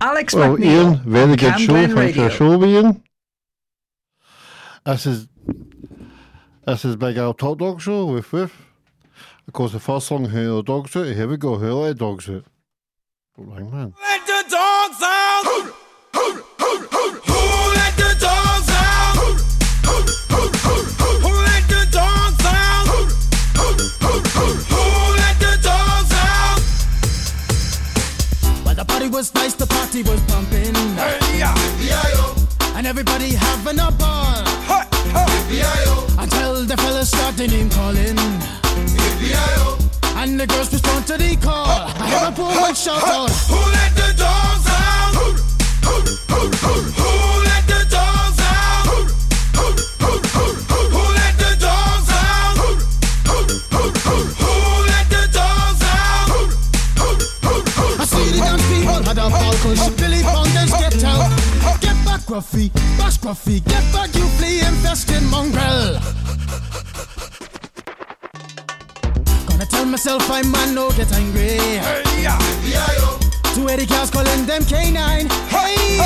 Alex Well, McNeil. Ian, very on good show. Camglen Thanks for Radio. the show, Ian. This is this is Big Al Top Dog Show with with. Of course, the first song, Who Let the Dogs Out. Here we go, Who Let the Dogs Out. Right, man. Let party was nice, the party was pumping, and everybody having a ball. Until the fellas start their name calling, and the girls respond to the call. I hear a woman shout out, Who let the dogs out? Who let the dogs had a ball cause Billy Bonders get out. Get back, Gruffy, bash Gruffy, get back, you flea infested mongrel. Gonna tell myself I'm man, no get angry. Two Eddie cars calling them K9. Hey!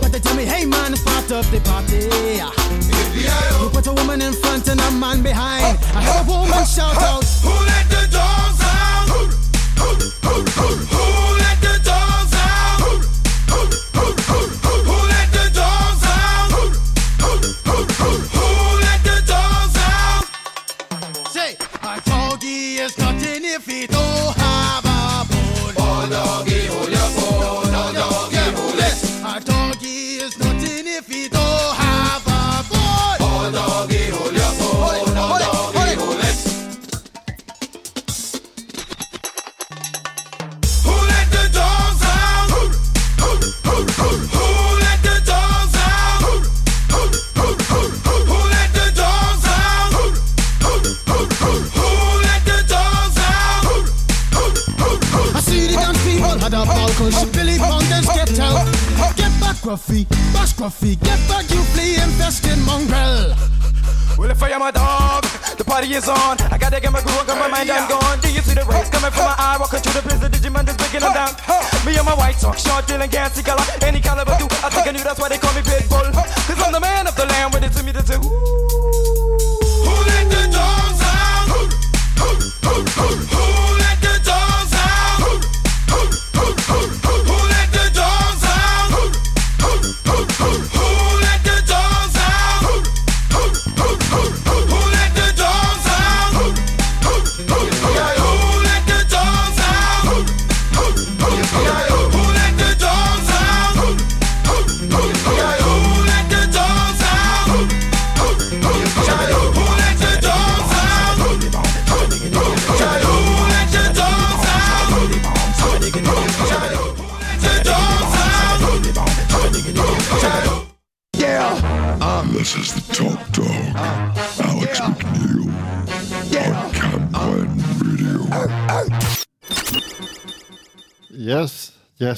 But they tell me, hey man, it's part of the party. You put a woman in front and a man behind. I heard a woman shout out. Who let the dogs out? Who let the is on. I gotta get my groove on, 'cause my mind I'm gone. Do you see the rays coming from my eye? Walking through the blizzard, Digimon is breaking them down. Me and my white talk, short, dealing, gassy color, any caliber do. I think I knew that's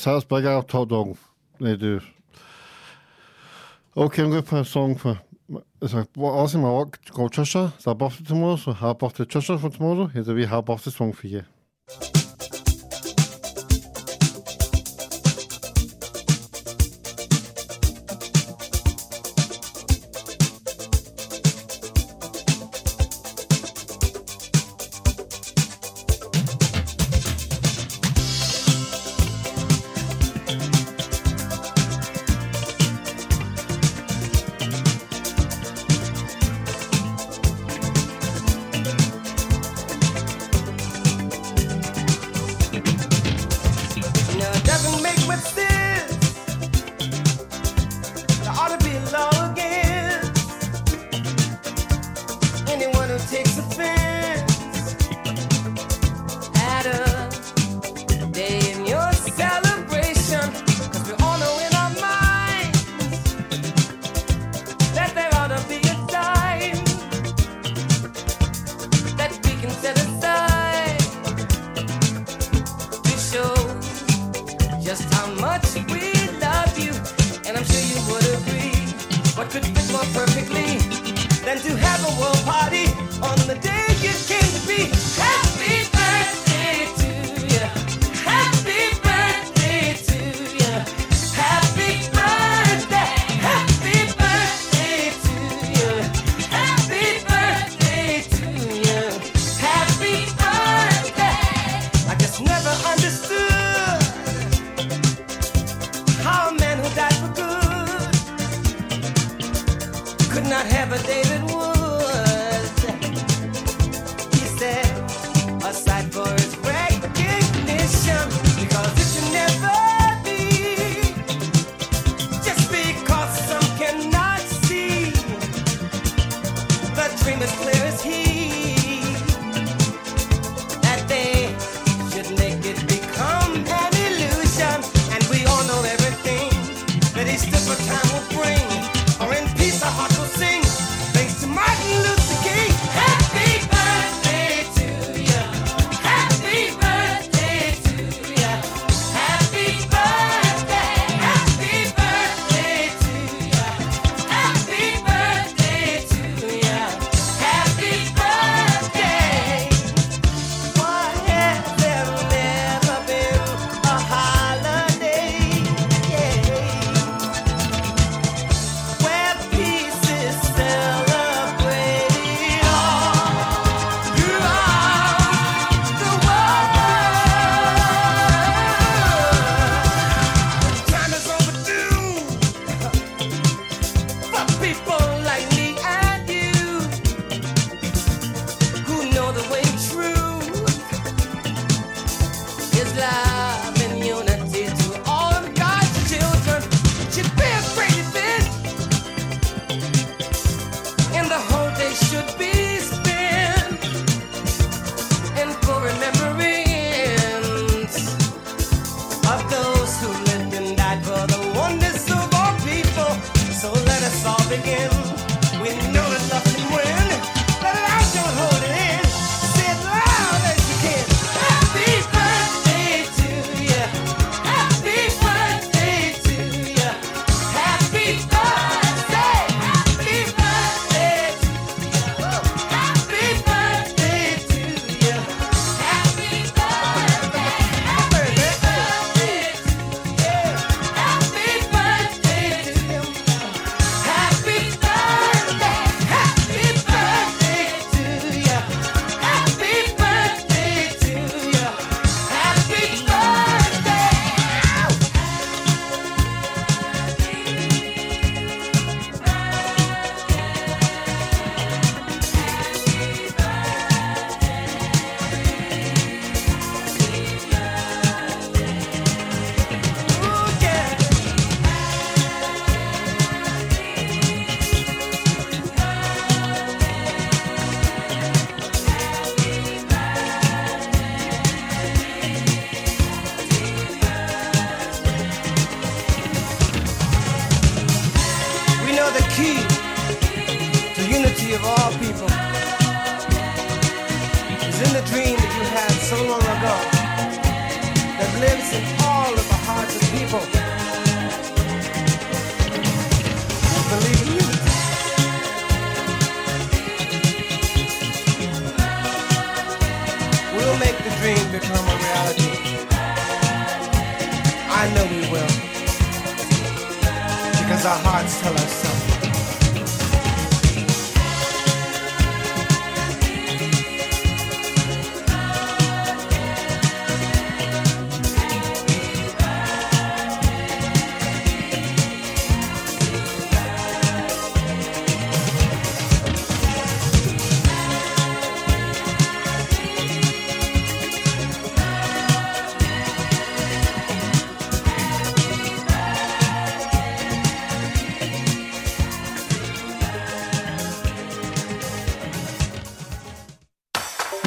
Salzburger Todong. Nee, du. Och en grupp Song für. Osim har gått tjorsa, så har bort till tjorsa, så har bort till tjorsa från tjorsa, heter vi har bort till sång för dream as clear as he.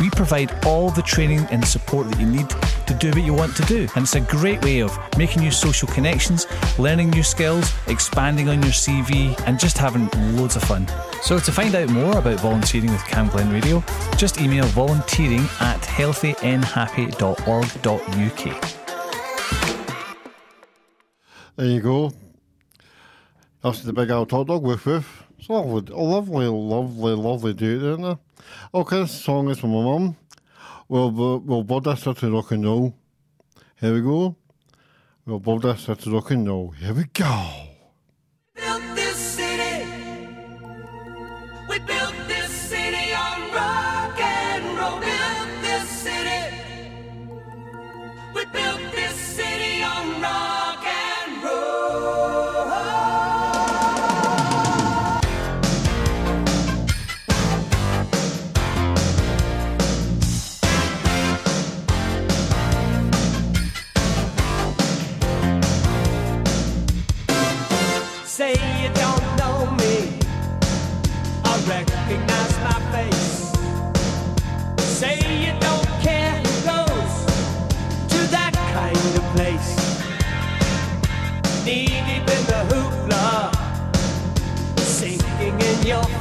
We provide all the training and support that you need to do what you want to do. And it's a great way of making new social connections, learning new skills, expanding on your CV, and just having loads of fun. So to find out more about volunteering with Cam Glen Radio, just email volunteering at healthynhappy.org.uk. There you go. That's the big old hot dog with with. Lovely, lovely, lovely, lovely dude, isn't it? Okay, this song is from my mum. We'll, we'll build this to rock and roll. Here we go. We'll build this to rock and roll. Here we go. built this city. We built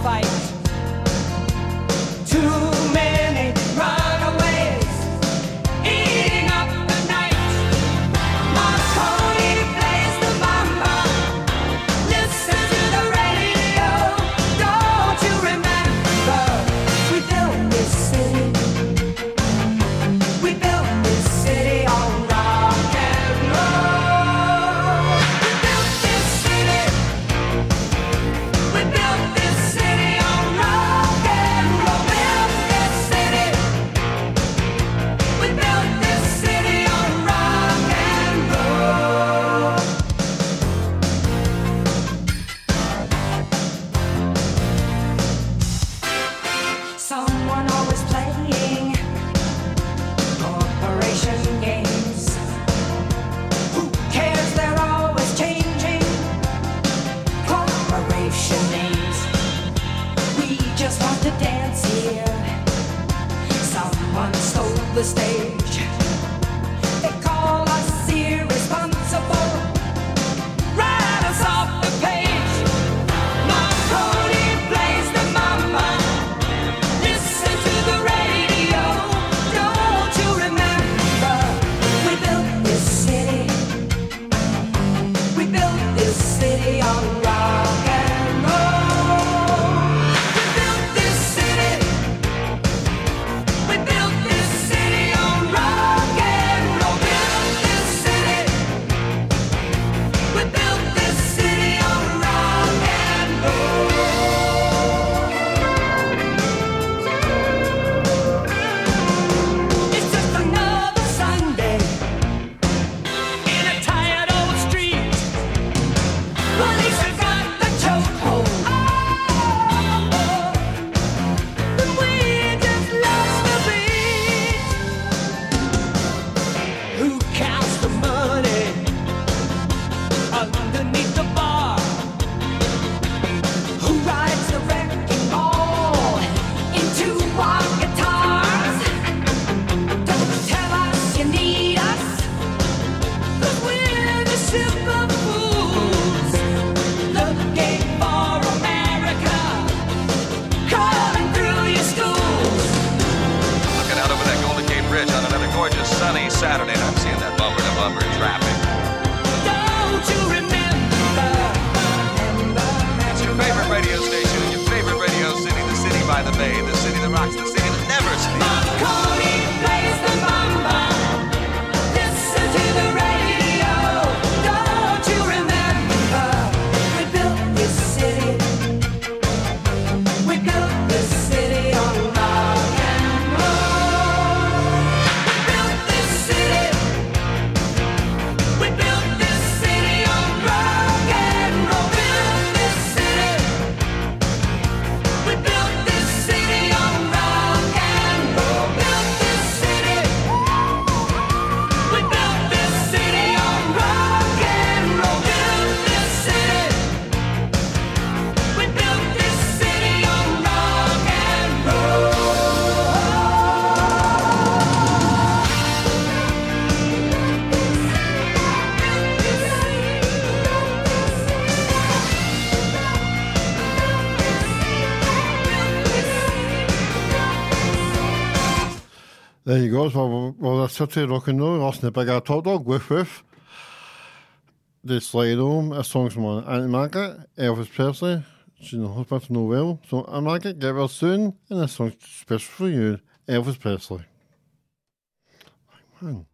fight. Too he goes, well, well, they're sitting rock and roll, to Big Air Top Dog, woof woof. They slide home, a song's on Aunt Margaret, Elvis Presley, she knows but to know well. So Aunt Margaret, get well soon, and a song's special for you, Elvis Presley. Like, man.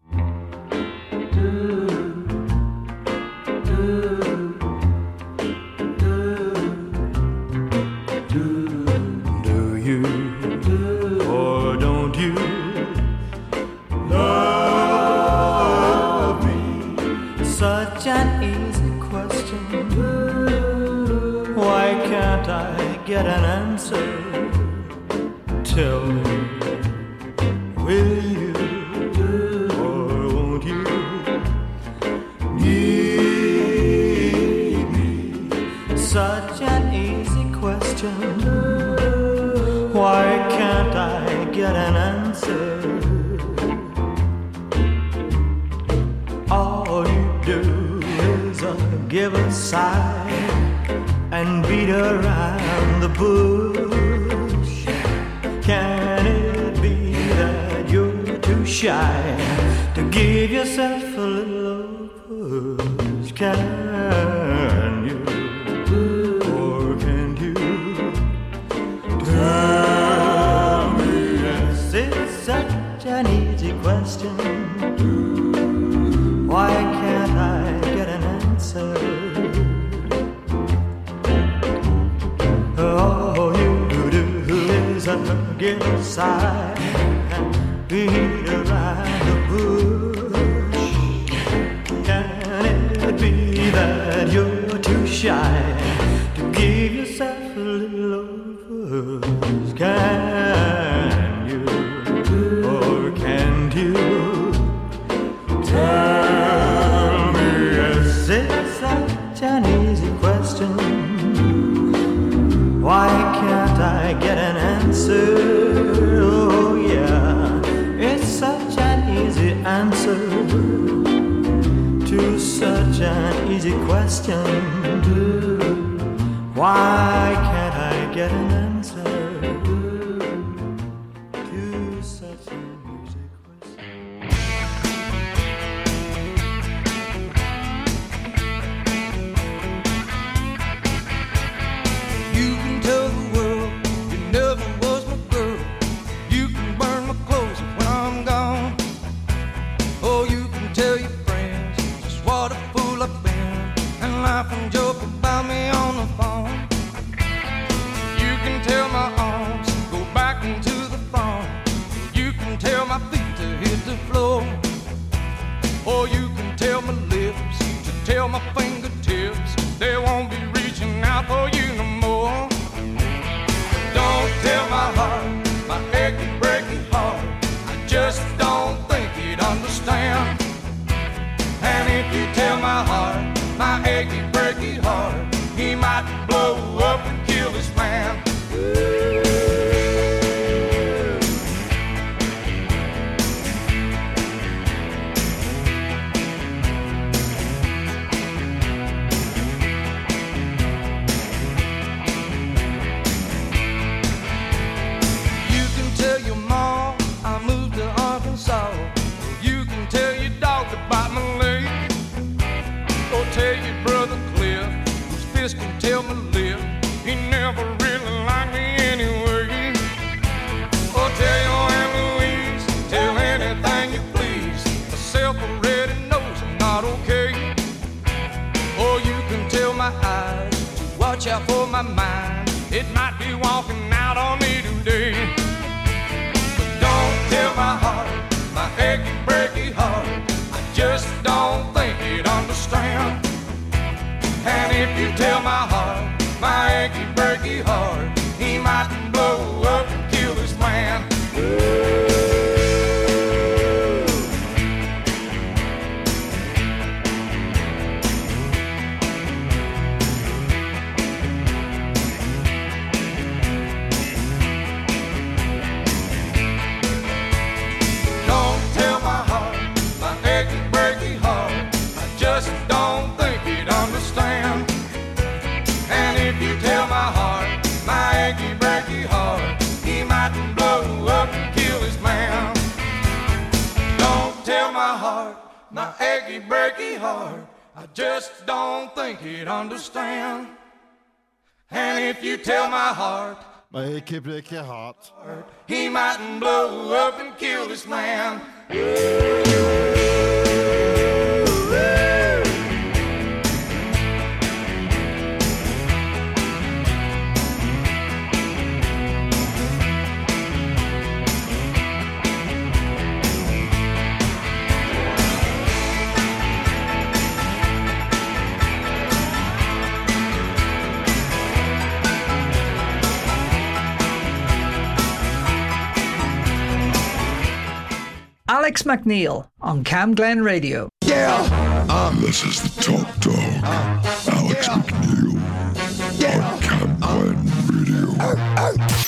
get an answer. Tell me, will you or won't you need me? Such an easy question. Why can't I get an answer? All you do is uh, give a sigh and beat around the bush. Can it be that you're too shy to give yourself a little push? Can side. My mind. Achy, breaky heart. I just don't think he'd understand. And if you tell my heart, My achy breaky heart. he mightn't blow up and kill this man. Alex McNeil on Cam Glen Radio. Yeah, um, this is the Top Dog, Alex McNeil, on Cam Glen Radio. Oh, oh.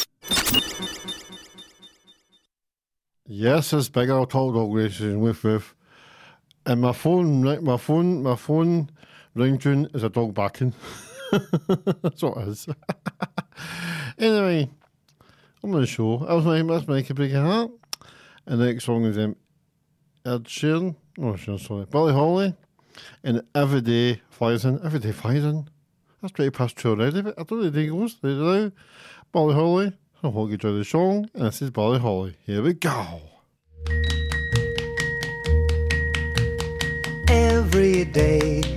Yes, it's big old talk dog racing with with. And my phone, my phone, my phone ringtone is a dog barking. That's what it is. anyway, I'm on the show. That was my that's my breaking heart. And the next song is um, Ed Sheeran. No, Sheeran, sorry, Billy Holly. And every day flies in. Every day flies in. That's pretty past two already. But I don't think it goes. There now. Billy Holly. I hope you enjoy the song. And this is Billy Holly. Here we go. Every day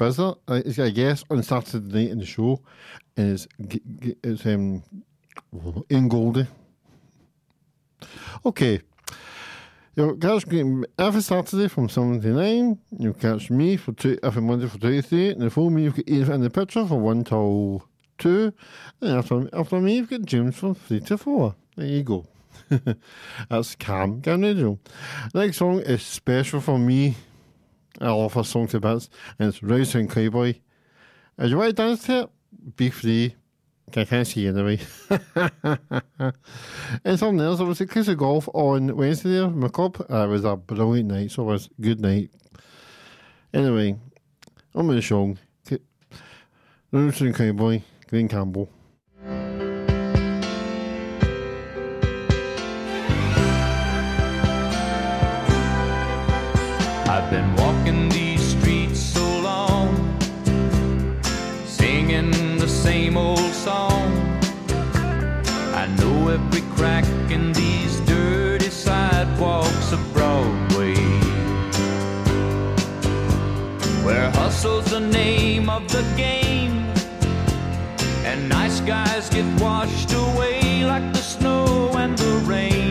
A. Uh, he's got a guest on Saturday night in the show, is it's um in Goldie. Okay. You'll catch me every Saturday from 7 to 9. You'll catch me for two, every Monday for 2 to 3. And phone me, you've got Ian in the picture for 1 till 2. And after, after me, you've got James from 3 to 4. There you go. That's Cam Glen Radio. Next song is special for me. I love her song to bits. And it's and Cowboy. If you want to dance to it, be free. I can't see anyway. and something else, I was at Kiss of Golf on Wednesday there, my club. Uh, it was a brilliant night, so it was good night. Anyway, I'm in the song. Rouse and Cowboy, Glen Campbell. Every crack in these dirty sidewalks of Broadway, where hustle's the name of the game, and nice guys get washed away like the snow and the rain.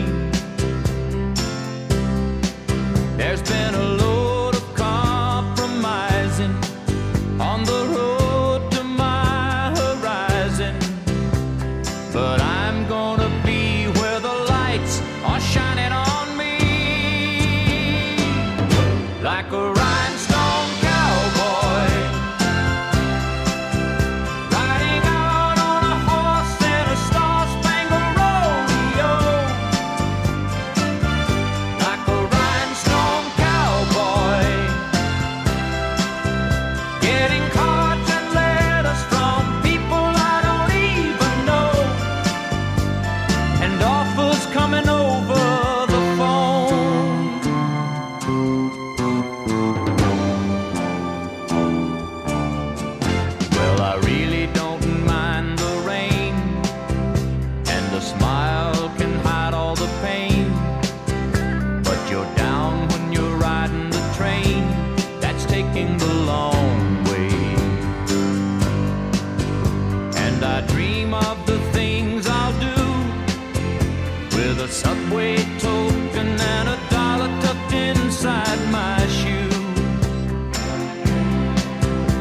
With a subway token and a dollar tucked inside my shoe.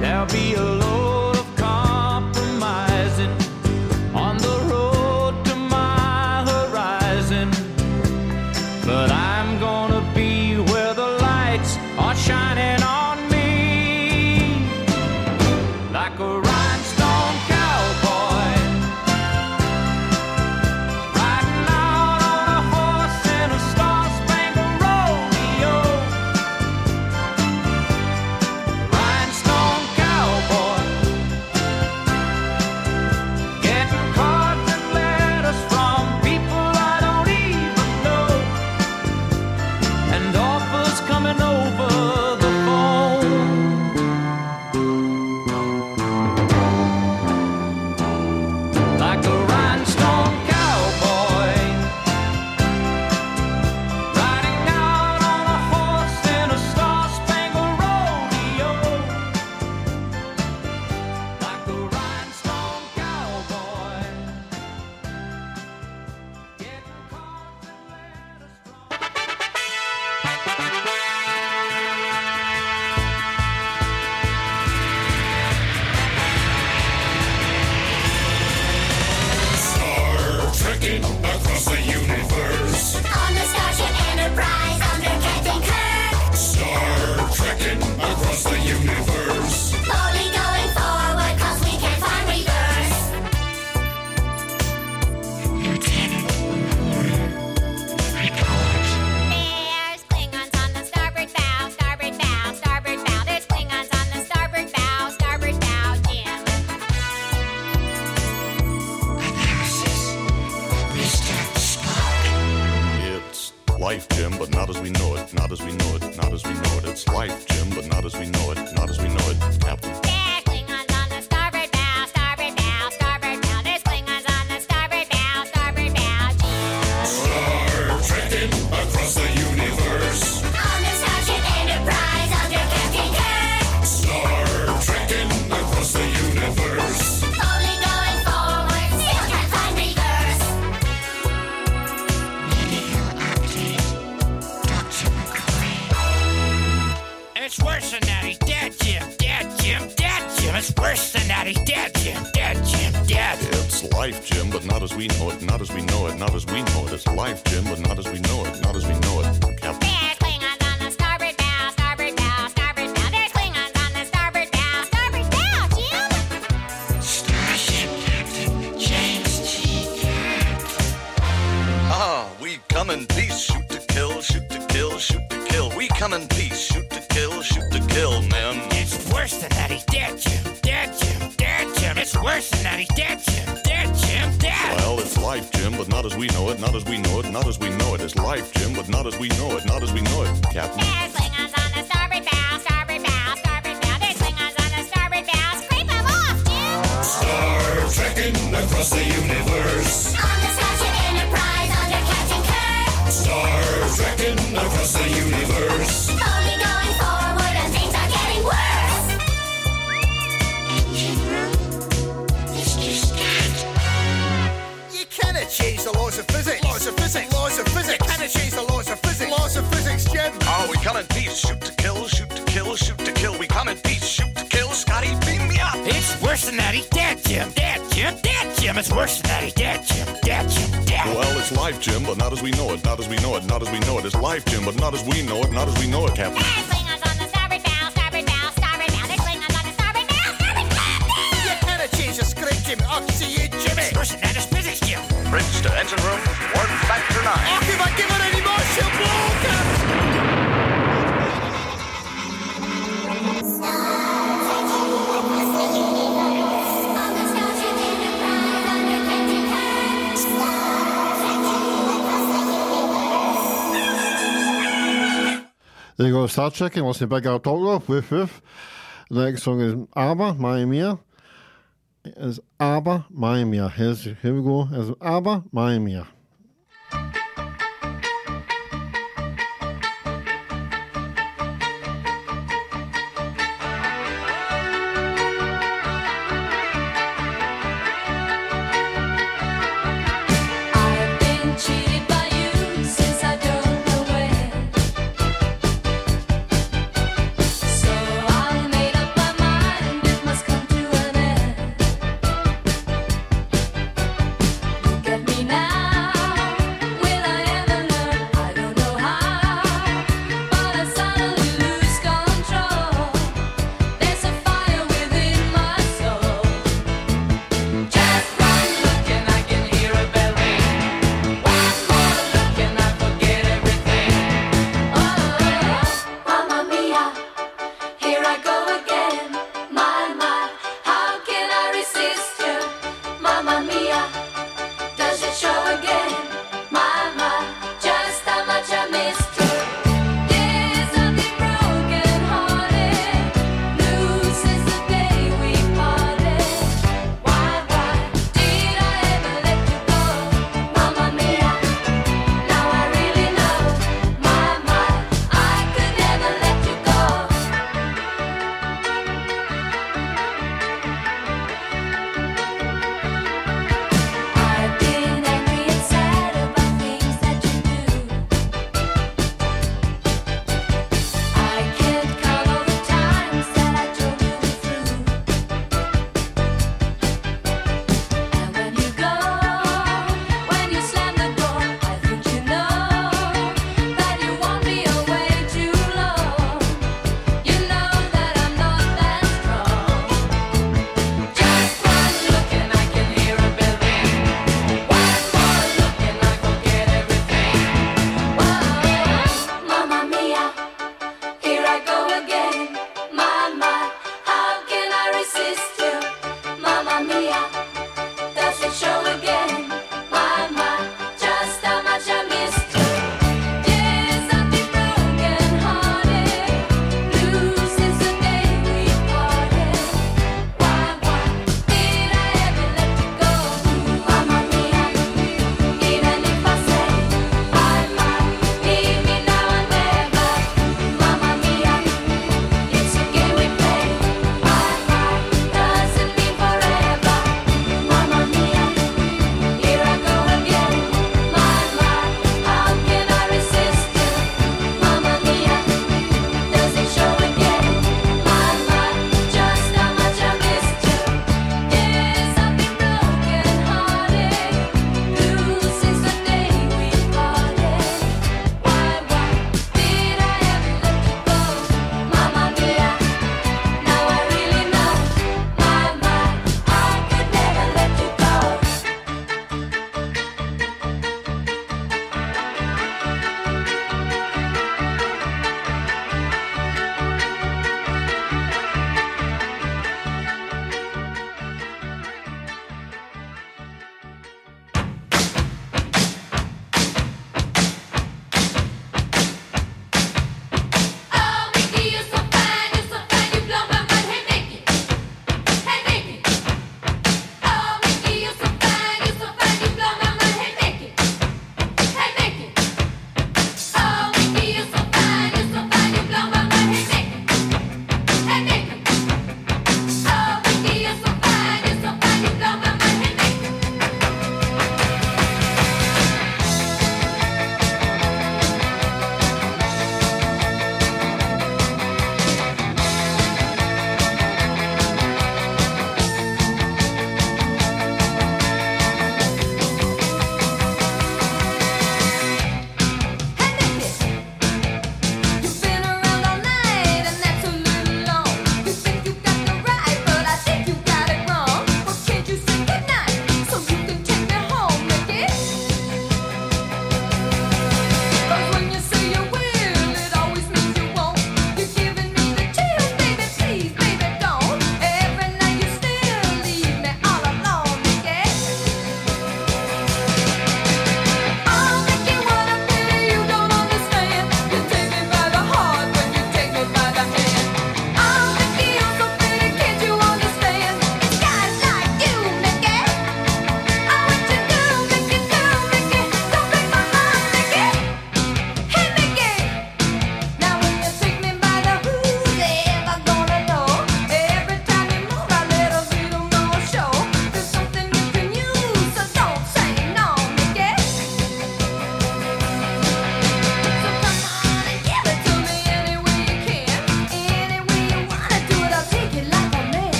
There'll be a load laws of physics, laws of physics. How to change the laws of physics, laws of physics, Jim. Oh, we come in peace, shoot to kill, shoot to kill, shoot to kill. We come in peace, shoot to kill. Scotty, beam me up. It's worse than that. He's dead, Jim. Dead, Jim. Dead, Jim. It's worse than that. He's dead, Jim. Dead, Jim. Dead. Well, it's life, Jim, but not as we know it. Not as we know it. Not as we know it. It's life, Jim, but not as we know it. Not as we know it, Captain. Jimmy, up to you, Jimmy. It's worse than that. Physics, Jim. Bridge to engine room tonight. There you go, Star Trek, and listening to Big Al Tolgrove, woof woof. The next song is ABBA, My Mia. Is ABBA, My Mia. Here's, here we go, It's ABBA, My Mia.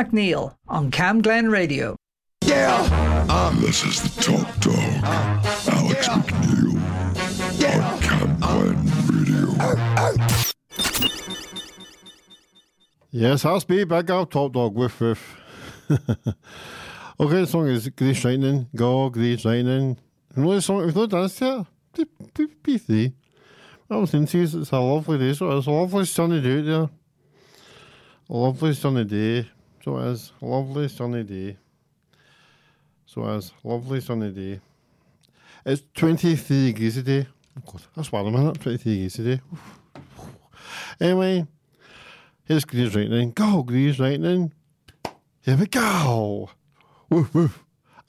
McNeil on Cam Glen Radio. Yeah. Um, this is the top Dog, uh, Alex yeah. McNeil yeah. on Cam uh, Glen uh, Radio. Uh, uh. Yes, I'll be back out, Top Dog, with with. okay, the song is Glee Shining, Go Glee Shining. Another song, we've not danced yet. PC. I was in it's a lovely day, so it's a lovely sunny day there. A lovely sunny day. So it is lovely sunny day. So it is lovely sunny day. It's 23 degrees today. Oh God, that's one minute, 23 degrees today. Anyway, here's greased lightning. Go, Grease Lightning. Here we go. Woof, woof.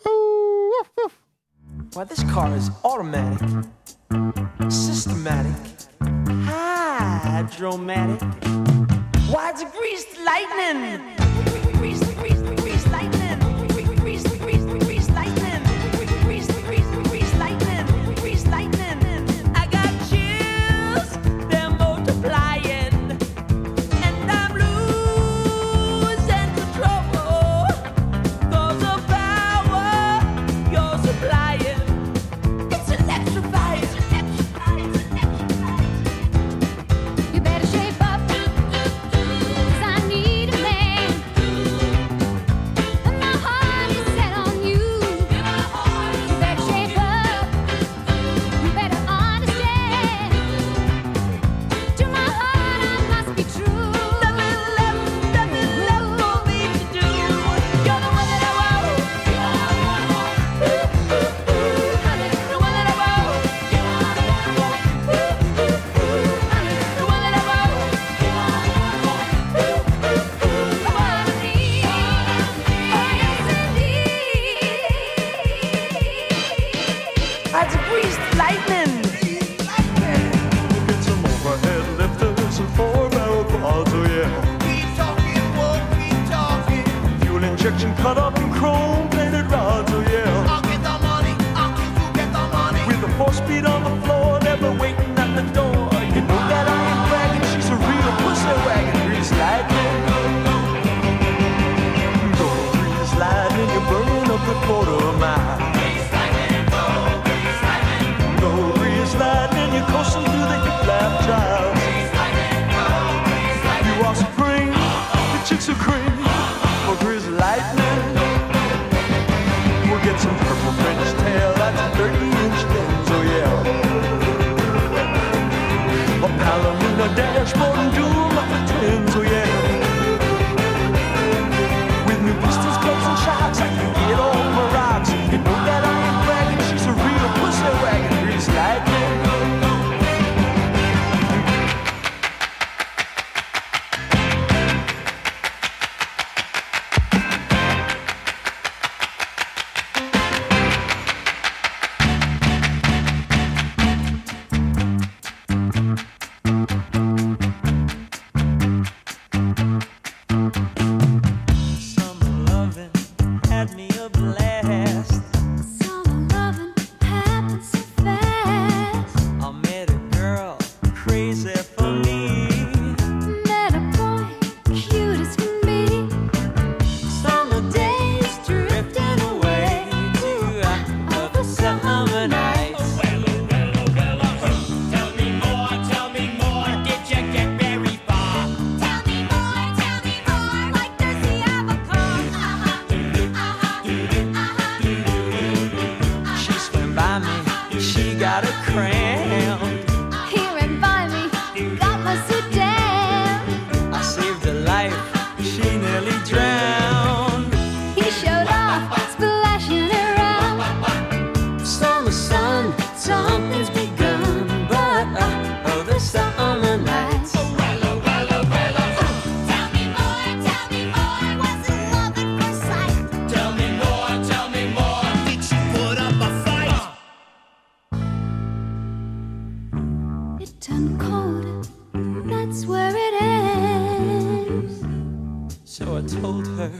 Oh, woof, woof. Well, this car is automatic, systematic, hydromatic. Why, it's greased lightning. lightning. We'll get some purple French tail, that's a 30 inch Benz, oh yeah. A Palomino dashboard and It turned cold, that's where it ends. So I told her.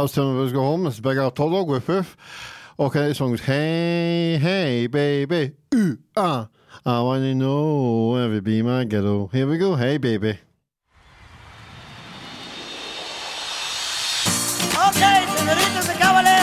house till none of go home. Let's Big out Top Dog with Woof. Okay, this song's Hey, Hey, Baby, Ooh, Ah. I wanna know, where you be my ghetto? Here we go, hey, baby. Okay, senoritas y caballeros.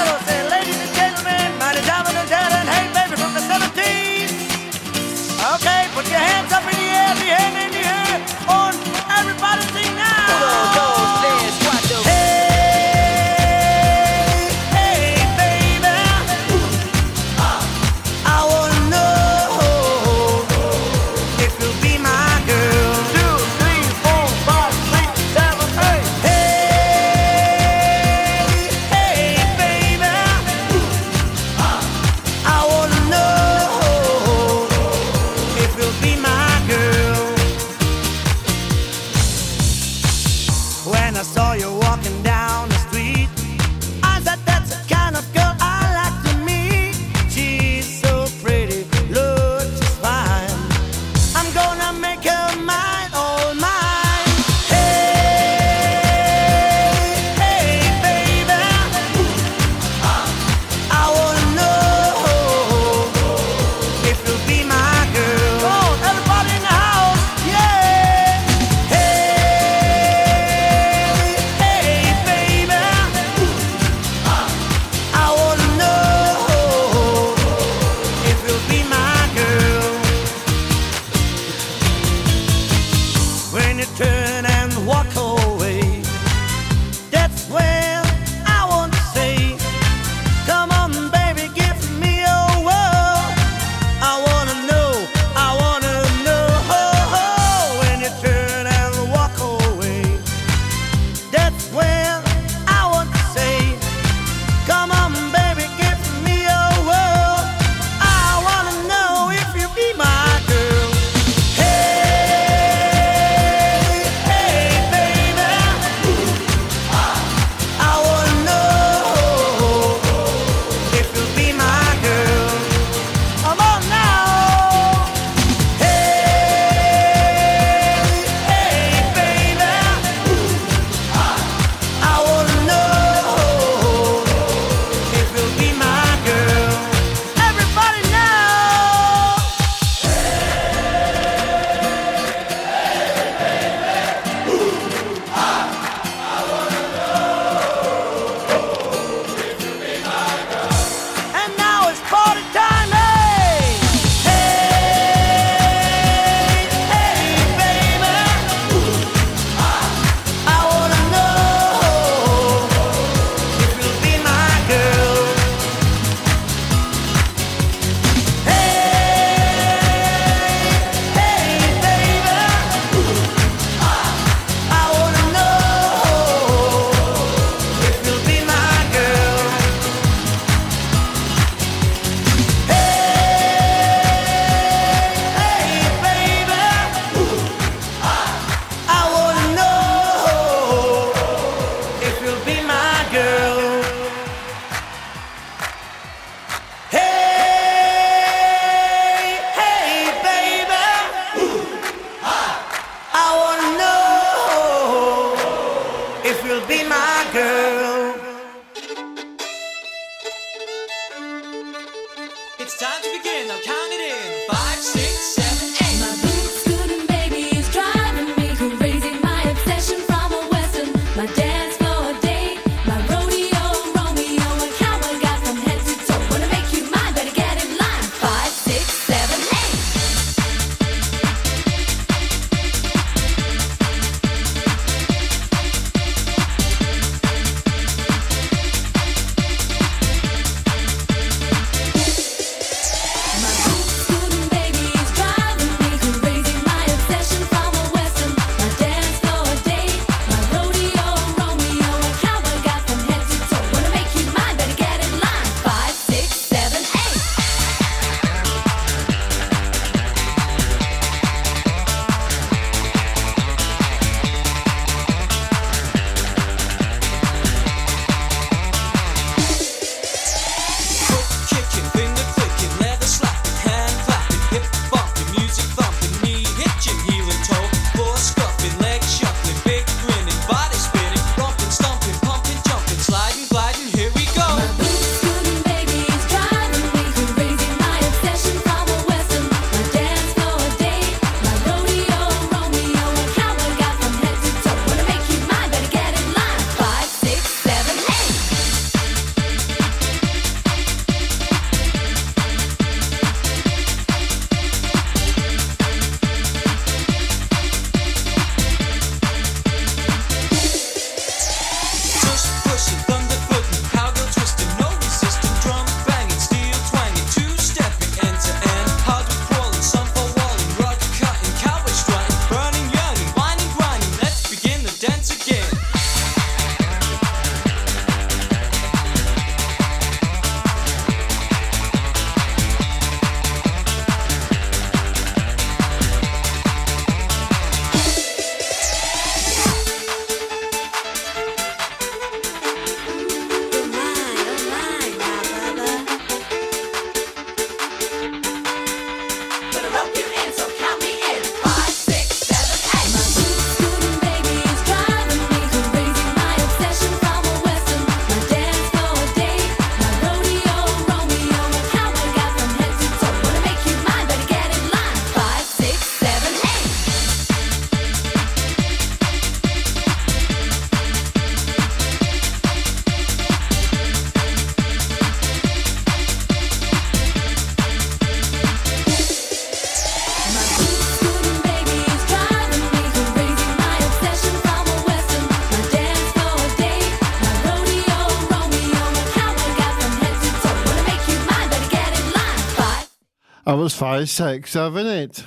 I was five, six, seven, eight.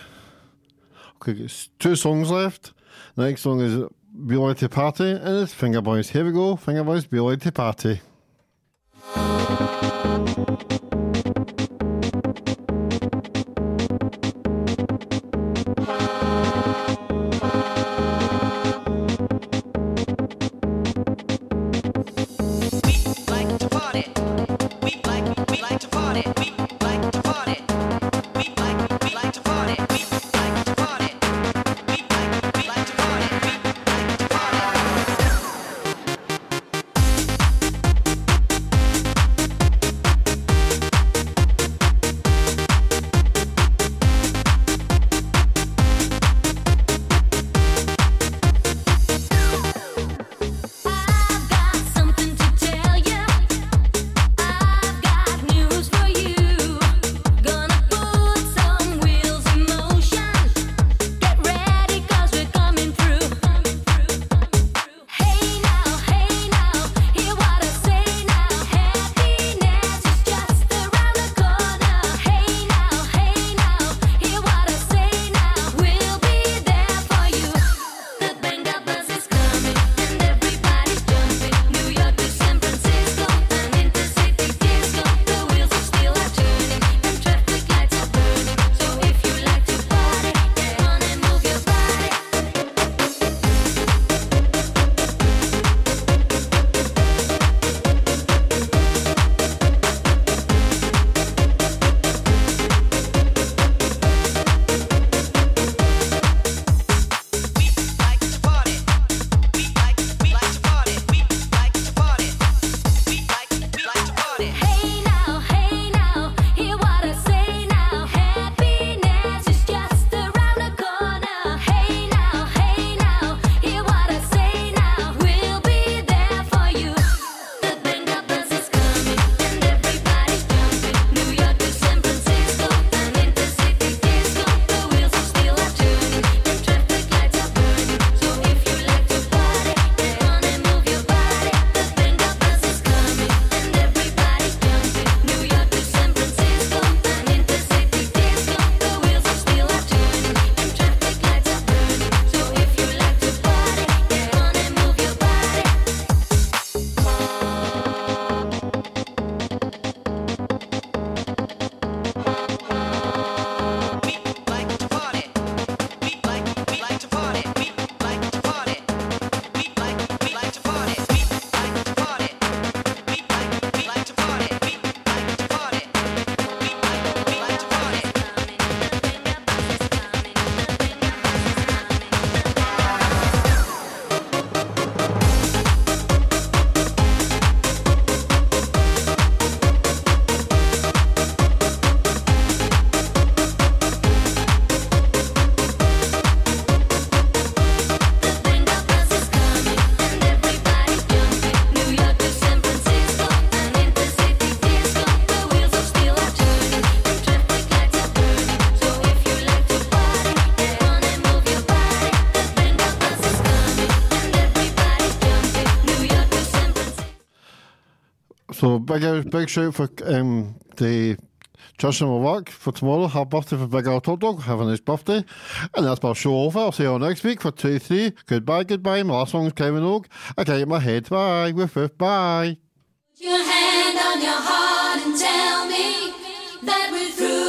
Okay, there's two songs left. The next song is Be Like to Party, and it's Vengaboys. Here we go, Vengaboys, Be to Party. So big big shout for um, the Justin will work for tomorrow. Happy birthday for Big Al Top Dog. Have a nice birthday. And that's my show over. I'll see you all next week for 2 3. Goodbye, goodbye. My last song's Kevin Oak. I get in my head. Bye. Woof. Bye. Put your hand on your heart and tell me that we're through.